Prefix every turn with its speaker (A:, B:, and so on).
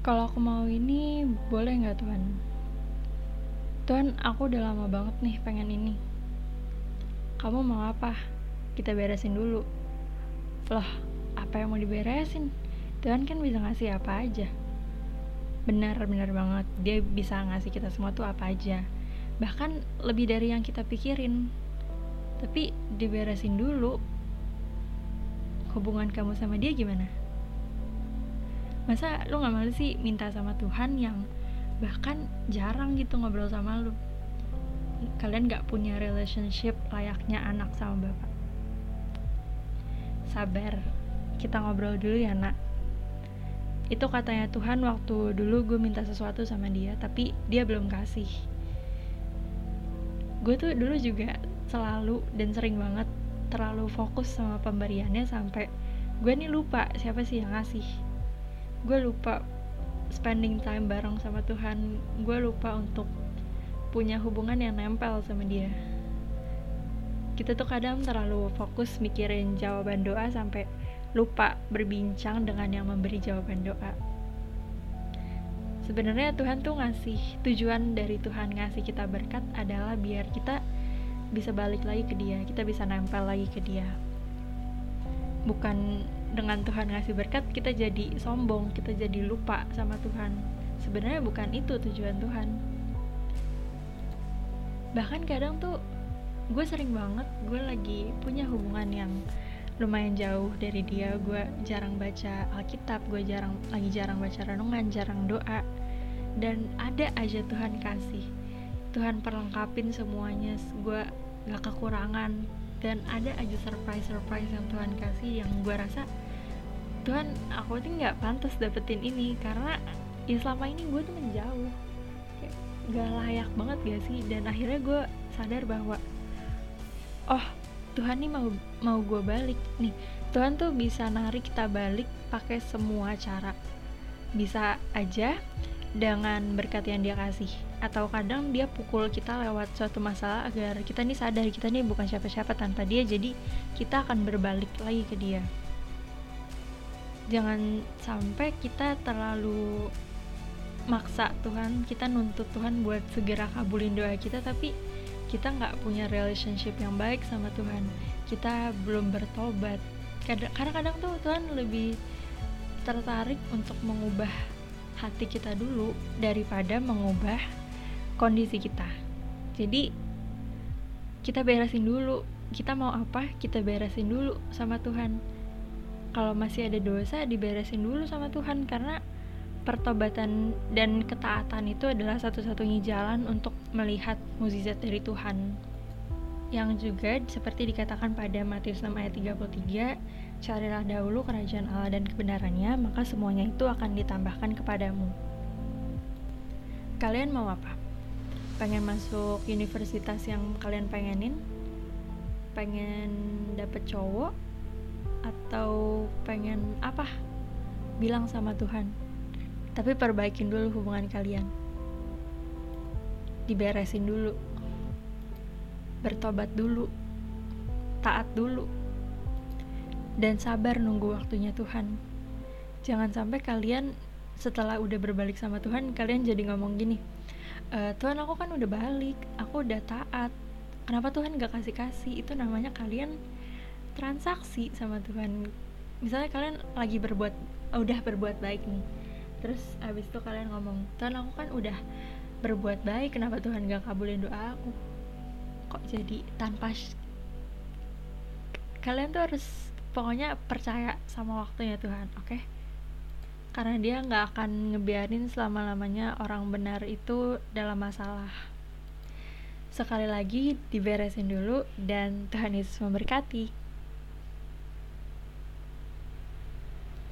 A: Kalau aku mau ini, boleh nggak Tuhan? Tuhan, aku udah lama banget nih pengen ini. Kamu mau apa? Kita beresin dulu. Loh, apa yang mau diberesin? Tuhan kan bisa ngasih apa aja. Benar, benar banget. Dia bisa ngasih kita semua tuh apa aja. Bahkan lebih dari yang kita pikirin. Tapi diberesin dulu. Hubungan kamu sama dia gimana? Masa lu gak malu sih minta sama Tuhan yang bahkan jarang gitu ngobrol sama lu? Kalian gak punya relationship layaknya anak sama bapak. Sabar, kita ngobrol dulu ya nak itu katanya Tuhan waktu dulu gue minta sesuatu sama dia tapi dia belum kasih gue tuh dulu juga selalu dan sering banget terlalu fokus sama pemberiannya sampai gue nih lupa siapa sih yang ngasih gue lupa spending time bareng sama Tuhan gue lupa untuk punya hubungan yang nempel sama dia kita tuh kadang terlalu fokus mikirin jawaban doa sampai lupa berbincang dengan yang memberi jawaban doa. Sebenarnya Tuhan tuh ngasih tujuan dari Tuhan ngasih kita berkat adalah biar kita bisa balik lagi ke Dia, kita bisa nempel lagi ke Dia. Bukan dengan Tuhan ngasih berkat kita jadi sombong, kita jadi lupa sama Tuhan. Sebenarnya bukan itu tujuan Tuhan. Bahkan kadang tuh gue sering banget gue lagi punya hubungan yang lumayan jauh dari dia gue jarang baca Alkitab gue jarang lagi jarang baca renungan jarang doa dan ada aja Tuhan kasih Tuhan perlengkapin semuanya gue gak kekurangan dan ada aja surprise surprise yang Tuhan kasih yang gue rasa Tuhan aku tuh nggak pantas dapetin ini karena ya selama ini gue tuh menjauh. Kayak gak layak banget gak sih? Dan akhirnya gue sadar bahwa oh Tuhan nih mau mau gue balik nih. Tuhan tuh bisa narik kita balik pakai semua cara. Bisa aja dengan berkat yang dia kasih atau kadang dia pukul kita lewat suatu masalah agar kita nih sadar kita nih bukan siapa-siapa. Tanpa dia jadi kita akan berbalik lagi ke dia. Jangan sampai kita terlalu maksa Tuhan kita nuntut Tuhan buat segera kabulin doa kita tapi kita nggak punya relationship yang baik sama Tuhan. Kita belum bertobat. Karena kadang tuh Tuhan lebih tertarik untuk mengubah hati kita dulu daripada mengubah kondisi kita jadi kita beresin dulu kita mau apa kita beresin dulu sama Tuhan kalau masih ada dosa diberesin dulu sama Tuhan karena pertobatan dan ketaatan itu adalah satu-satunya jalan untuk melihat mukjizat dari Tuhan. Yang juga seperti dikatakan pada Matius 6 ayat 33, carilah dahulu kerajaan Allah dan kebenarannya, maka semuanya itu akan ditambahkan kepadamu. Kalian mau apa? Pengen masuk universitas yang kalian pengenin? Pengen dapet cowok? Atau pengen apa? Bilang sama Tuhan tapi perbaikin dulu hubungan kalian diberesin dulu bertobat dulu taat dulu dan sabar nunggu waktunya Tuhan jangan sampai kalian setelah udah berbalik sama Tuhan kalian jadi ngomong gini e, Tuhan aku kan udah balik aku udah taat. Kenapa Tuhan gak kasih kasih itu namanya kalian transaksi sama Tuhan. Misalnya kalian lagi berbuat udah berbuat baik nih terus abis itu kalian ngomong Tuhan aku kan udah berbuat baik kenapa Tuhan gak kabulin doa aku? Kok jadi tanpa kalian tuh harus pokoknya percaya sama waktunya Tuhan oke? okay? Karena dia nggak akan ngebiarin selama lamanya orang benar itu dalam masalah. Sekali lagi diberesin dulu dan Tuhan Yesus memberkati